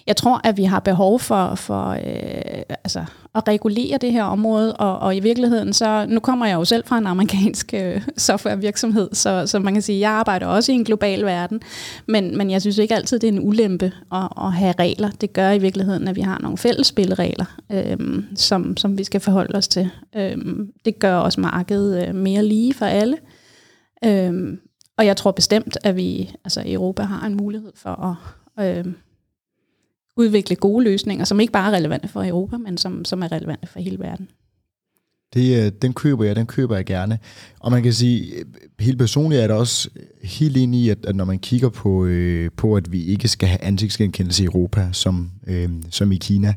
jeg tror, at vi har behov for, for øh, altså, at regulere det her område, og, og i virkeligheden så, nu kommer jeg jo selv fra en amerikansk øh, softwarevirksomhed, så, så man kan sige, at jeg arbejder også i en global verden, men, men jeg synes ikke altid, det er en ulempe at, at have regler. Det gør i virkeligheden, at vi har nogle fælles spilleregler, øh, som, som vi skal forholde os til. Øh, det gør også markedet øh, mere lige for alle. Øh, og jeg tror bestemt, at vi altså Europa har en mulighed for at... Øh, udvikle gode løsninger, som ikke bare er relevante for Europa, men som, som er relevante for hele verden. Det, øh, den køber jeg, den køber jeg gerne. Og man kan sige, øh, helt personligt er det også helt enig i, at, at når man kigger på, øh, på, at vi ikke skal have ansigtsgenkendelse i Europa, som, øh, som i Kina,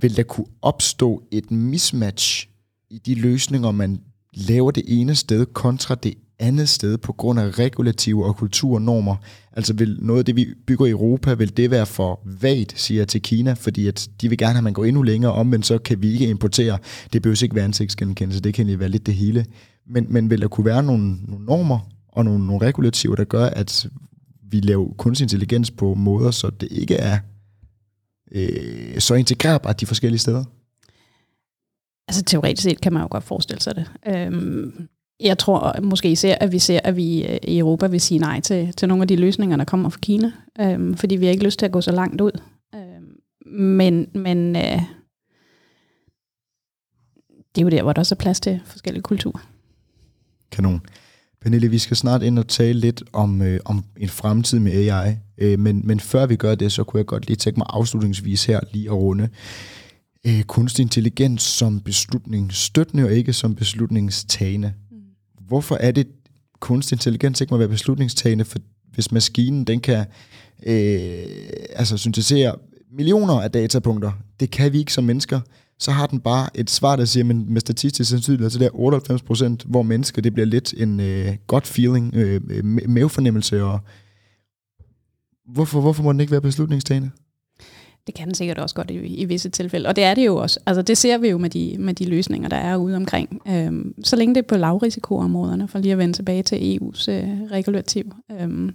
vil der kunne opstå et mismatch i de løsninger, man laver det ene sted kontra det andet sted på grund af regulative og kulturnormer. Altså vil noget af det, vi bygger i Europa, vil det være for vagt, siger jeg til Kina, fordi at de vil gerne have, at man går endnu længere om, men så kan vi ikke importere. Det behøver ikke være ansigtsgenkendelse, det kan lige være lidt det hele. Men, men vil der kunne være nogle, nogle normer og nogle, nogle regulativer, der gør, at vi laver kunstig intelligens på måder, så det ikke er øh, så integrerbart de forskellige steder? Altså teoretisk set kan man jo godt forestille sig det. Øhm, jeg tror måske især, at vi ser, at vi øh, i Europa vil sige nej til, til nogle af de løsninger, der kommer fra Kina, øhm, fordi vi har ikke lyst til at gå så langt ud. Øhm, men men øh, det er jo der, hvor der også er plads til forskellige kulturer. Kanon. Pernille, vi skal snart ind og tale lidt om, øh, om en fremtid med AI, øh, men, men før vi gør det, så kunne jeg godt lige tænke mig afslutningsvis her lige at runde øh, kunstig intelligens som beslutningsstøttende og ikke som beslutningstagende hvorfor er det, kunstig intelligens ikke må være beslutningstagende, for hvis maskinen den kan øh, altså syntetisere millioner af datapunkter, det kan vi ikke som mennesker, så har den bare et svar, der siger, men med statistisk sandsynlighed, så det er 98%, hvor mennesker, det bliver lidt en øh, godt feeling, øh, mavefornemmelse, og hvorfor, hvorfor må den ikke være beslutningstagende? Det kan den sikkert også godt i, i visse tilfælde, og det er det jo også. Altså det ser vi jo med de, med de løsninger, der er ude omkring. Øhm, så længe det er på lavrisikoområderne, for lige at vende tilbage til EU's øh, regulativ. Øhm,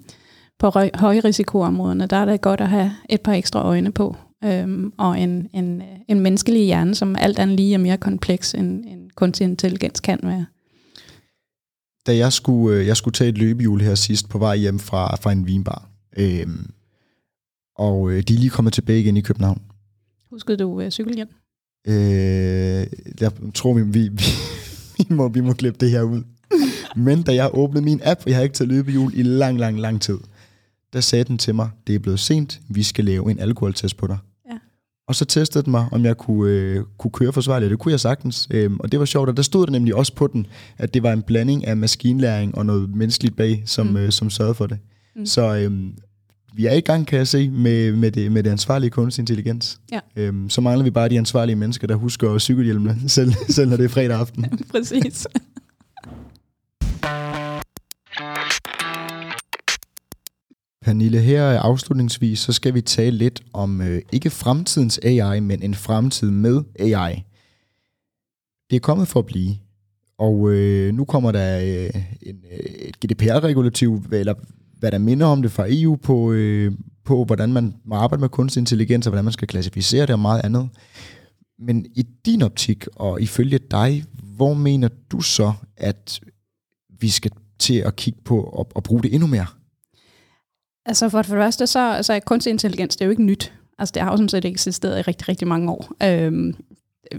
på højrisikoområderne, der er det godt at have et par ekstra øjne på, øhm, og en, en, øh, en menneskelig hjerne, som alt andet lige er mere kompleks, end, end kunstig intelligens kan være. Da jeg skulle, øh, jeg skulle tage et løbehjul her sidst på vej hjem fra, fra en vinbar, øhm, og øh, de er lige kommet tilbage igen i København. Huskede du øh, cykelhjem? Øh, jeg tror, vi, vi, vi, vi, må, vi må klippe det her ud. Men da jeg åbnede min app, og jeg har ikke taget løbehjul i lang, lang, lang tid, der sagde den til mig, det er blevet sent, vi skal lave en alkoholtest på dig. Ja. Og så testede den mig, om jeg kunne, øh, kunne køre forsvarligt, det kunne jeg sagtens. Øhm, og det var sjovt, og der stod der nemlig også på den, at det var en blanding af maskinlæring og noget menneskeligt bag, som, mm. øh, som sørgede for det. Mm. Så øhm, vi er i gang, kan jeg se, med, med, det, med det ansvarlige kunstig intelligens. Ja. Øhm, så mangler vi bare de ansvarlige mennesker, der husker cykelhjelmene, selv, selv når det er fredag aften. Ja, præcis. Pernille, her afslutningsvis, så skal vi tale lidt om øh, ikke fremtidens AI, men en fremtid med AI. Det er kommet for at blive, og øh, nu kommer der øh, en, øh, et GDPR-regulativ, eller hvad der minder om det fra EU på, øh, på hvordan man må arbejde med kunstig intelligens, og hvordan man skal klassificere det og meget andet. Men i din optik, og ifølge dig, hvor mener du så, at vi skal til at kigge på og, og bruge det endnu mere? Altså for det første, så, så er kunstig intelligens, det er jo ikke nyt. Altså det har jo sådan set eksisteret i rigtig, rigtig mange år. Øhm,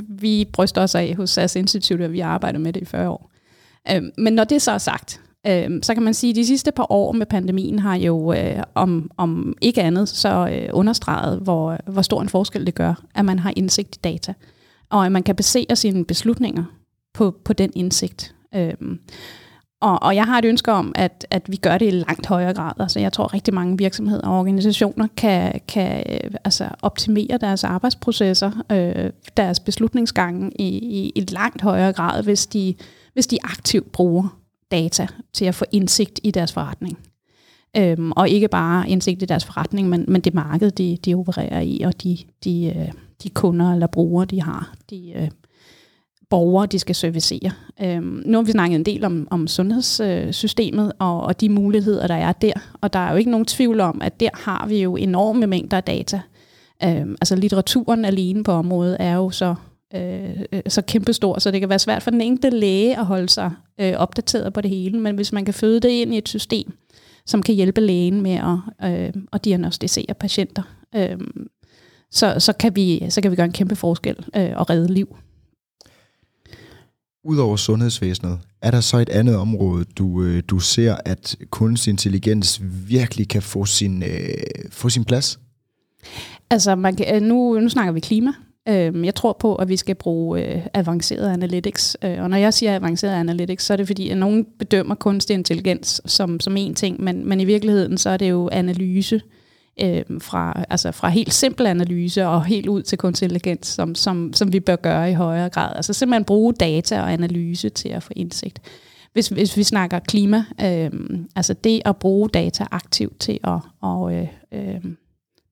vi bryster os af hos SAS Institute, at vi har arbejdet med det i 40 år. Øhm, men når det så er sagt, øh, så kan man sige, at de sidste par år med pandemien har jo øh, om, om ikke andet så øh, understreget, hvor, hvor stor en forskel det gør, at man har indsigt i data, og at man kan basere sine beslutninger på, på den indsigt. Øh, og, og jeg har et ønske om, at, at vi gør det i langt højere grad. Altså, jeg tror, rigtig mange virksomheder og organisationer kan, kan øh, altså, optimere deres arbejdsprocesser, øh, deres beslutningsgange i, i, i langt højere grad, hvis de, hvis de aktivt bruger data til at få indsigt i deres forretning. Øhm, og ikke bare indsigt i deres forretning, men, men det marked, de, de opererer i, og de, de, øh, de kunder eller brugere, de har. De, øh, borgere, de skal servicere. Øhm, nu har vi snakket en del om, om sundhedssystemet øh, og, og de muligheder, der er der. Og der er jo ikke nogen tvivl om, at der har vi jo enorme mængder af data. Øhm, altså litteraturen alene på området er jo så, øh, så kæmpestor, så det kan være svært for den enkelte læge at holde sig øh, opdateret på det hele. Men hvis man kan føde det ind i et system, som kan hjælpe lægen med at, øh, at diagnostisere patienter, øh, så, så, kan vi, så kan vi gøre en kæmpe forskel øh, og redde liv. Udover sundhedsvæsenet, er der så et andet område, du, øh, du ser, at kunstig intelligens virkelig kan få sin, øh, få sin plads? Altså, man kan, øh, nu, nu snakker vi klima. Øhm, jeg tror på, at vi skal bruge øh, avanceret analytics. Øh, og når jeg siger avanceret analytics, så er det fordi, at nogen bedømmer kunstig intelligens som, som en ting, men, men i virkeligheden så er det jo analyse øh, fra, altså fra helt simpel analyse og helt ud til kunstig intelligens, som, som, som vi bør gøre i højere grad. Altså simpelthen bruge data og analyse til at få indsigt. Hvis, hvis vi snakker klima, øh, altså det at bruge data aktivt til at og, øh, øh,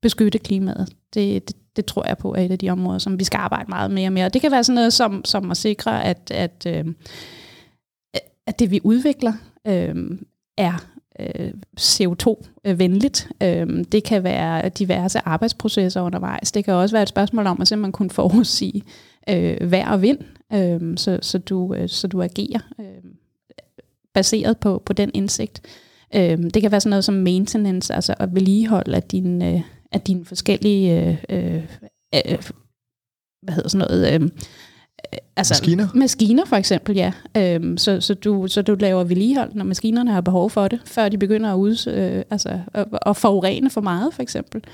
beskytte klimaet, det, det, det tror jeg på er et af de områder, som vi skal arbejde meget mere med. Og det kan være sådan noget som, som at sikre, at, at, øh, at det vi udvikler øh, er øh, CO2-venligt. Øh, det kan være diverse arbejdsprocesser undervejs. Det kan også være et spørgsmål om at simpelthen kunne forudsige øh, vejr og vind, øh, så, så, du, øh, så du agerer øh, baseret på, på den indsigt. Øh, det kan være sådan noget som maintenance, altså at vedligeholde af øh, af dine forskellige øh, øh, hvad hedder sådan noget, øh, altså, maskiner? Maskiner for eksempel, ja. Øhm, så, så, du, så du laver vedligehold, når maskinerne har behov for det, før de begynder at, ud, øh, altså, at, at forurene for meget, for eksempel.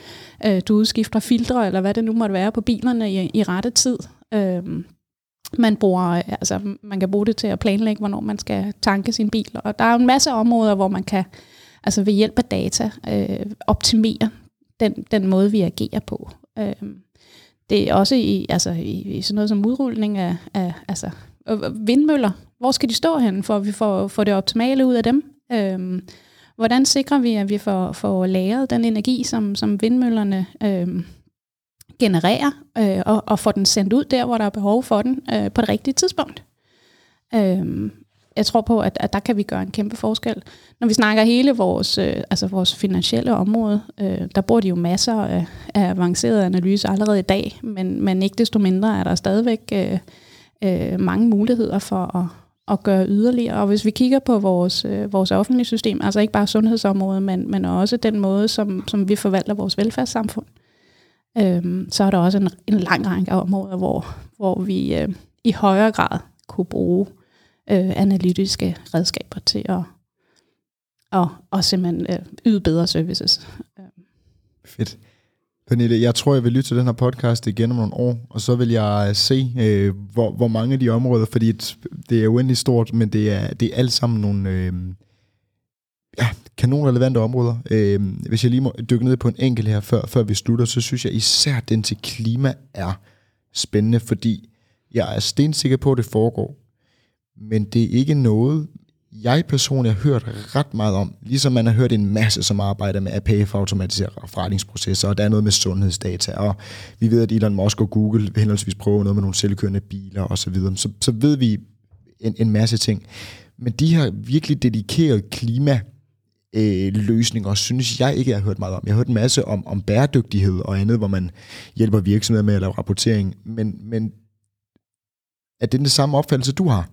Øh, du udskifter filtre, eller hvad det nu måtte være på bilerne i, i rette tid. Øhm, man, bruger, altså, man kan bruge det til at planlægge, hvornår man skal tanke sin bil. Og der er en masse områder, hvor man kan altså ved hjælp af data øh, optimere den, den måde, vi agerer på. Øh, det er også i, altså i, i sådan noget som udrulning af, af altså, øh, vindmøller. Hvor skal de stå hen, for at vi får, får det optimale ud af dem? Øhm, hvordan sikrer vi, at vi får, får lagret den energi, som, som vindmøllerne øhm, genererer, øh, og, og får den sendt ud der, hvor der er behov for den, øh, på det rigtige tidspunkt? Øhm, jeg tror på, at, at der kan vi gøre en kæmpe forskel. Når vi snakker hele vores, øh, altså vores finansielle område, øh, der bruger de jo masser af, af avancerede analyser allerede i dag, men, men ikke desto mindre er der stadigvæk øh, øh, mange muligheder for at, at gøre yderligere. Og hvis vi kigger på vores, øh, vores offentlige system, altså ikke bare sundhedsområdet, men, men også den måde, som, som vi forvalter vores velfærdssamfund, øh, så er der også en, en lang række områder, hvor, hvor vi øh, i højere grad kunne bruge øh, analytiske redskaber til at og, og simpelthen øh, yde bedre services. Fedt. Pernille, jeg tror, jeg vil lytte til den her podcast igen om nogle år, og så vil jeg øh, se, øh, hvor, hvor mange af de områder, fordi det er uendelig stort, men det er, det er alt sammen nogle øh, ja, kanon relevante områder. Øh, hvis jeg lige må dykke ned på en enkelt her, før, før vi slutter, så synes jeg især den til klima er spændende, fordi jeg er stensikker på, at det foregår men det er ikke noget, jeg personligt har hørt ret meget om, ligesom man har hørt en masse, som arbejder med API for automatisere forretningsprocesser, og der er noget med sundhedsdata, og vi ved, at Elon Musk og Google vil henholdsvis prøve noget med nogle selvkørende biler osv., så, så, så ved vi en, en masse ting. Men de her virkelig dedikerede klima øh, løsninger, synes jeg ikke, jeg har hørt meget om. Jeg har hørt en masse om, om bæredygtighed og andet, hvor man hjælper virksomheder med at lave rapportering, men, men er det den samme opfattelse, du har?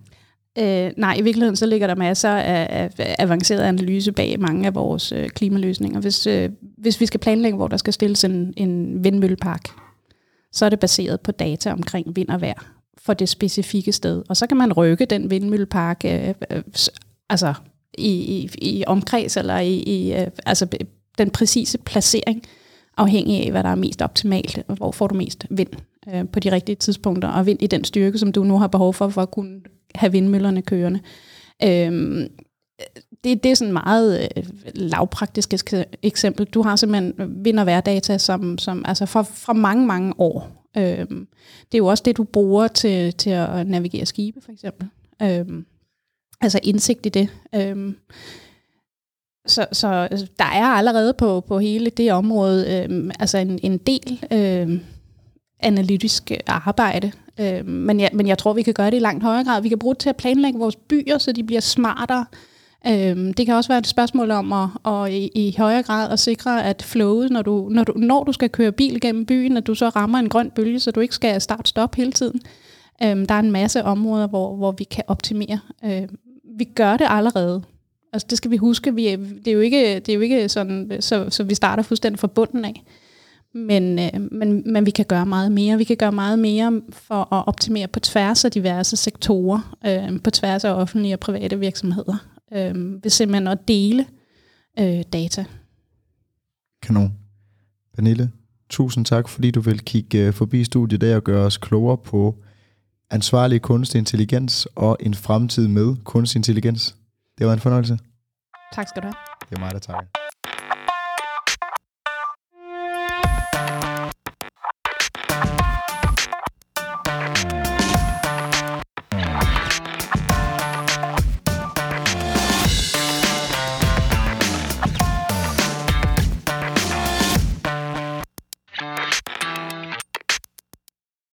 Øh, nej, i virkeligheden så ligger der masser af, af avanceret analyse bag mange af vores øh, klimaløsninger. Hvis, øh, hvis vi skal planlægge, hvor der skal stilles en, en vindmøllepark, så er det baseret på data omkring vind og vejr for det specifikke sted. Og så kan man rykke den vindmøllepark øh, øh, altså i, i, i omkreds eller i, i øh, altså den præcise placering, afhængig af, hvad der er mest optimalt. og Hvor får du mest vind øh, på de rigtige tidspunkter, og vind i den styrke, som du nu har behov for, for at kunne have vindmøllerne kørende. Øhm, det, det er sådan meget øh, lavpraktisk eksempel. Du har simpelthen øh, vind- og værdata som, som, altså fra, fra mange, mange år. Øhm, det er jo også det, du bruger til, til at navigere skibe, for eksempel. Øhm, altså indsigt i det. Øhm, så, så altså, der er allerede på, på hele det område øhm, altså en, en del øhm, analytisk arbejde. Øh, men, jeg, men jeg tror, vi kan gøre det i langt højere grad. Vi kan bruge det til at planlægge vores byer, så de bliver smartere. Øhm, det kan også være et spørgsmål om at, at i, i højere grad at sikre, at flowet, når du, når, du, når du skal køre bil gennem byen, at du så rammer en grøn bølge, så du ikke skal start-stop hele tiden. Øhm, der er en masse områder, hvor, hvor vi kan optimere. Øhm, vi gør det allerede. Altså det skal vi huske. Vi, det, er jo ikke, det er jo ikke sådan, så, så vi starter fuldstændig fra bunden af. Men, øh, men, men vi kan gøre meget mere. Vi kan gøre meget mere for at optimere på tværs af diverse sektorer, øh, på tværs af offentlige og private virksomheder, øh, ved simpelthen at dele øh, data. Kanon. Pernille, tusind tak, fordi du vil kigge øh, forbi studiet der og gøre os klogere på ansvarlig kunstig intelligens og en fremtid med kunstig intelligens. Det var en fornøjelse. Tak skal du have. Det er mig, der takker.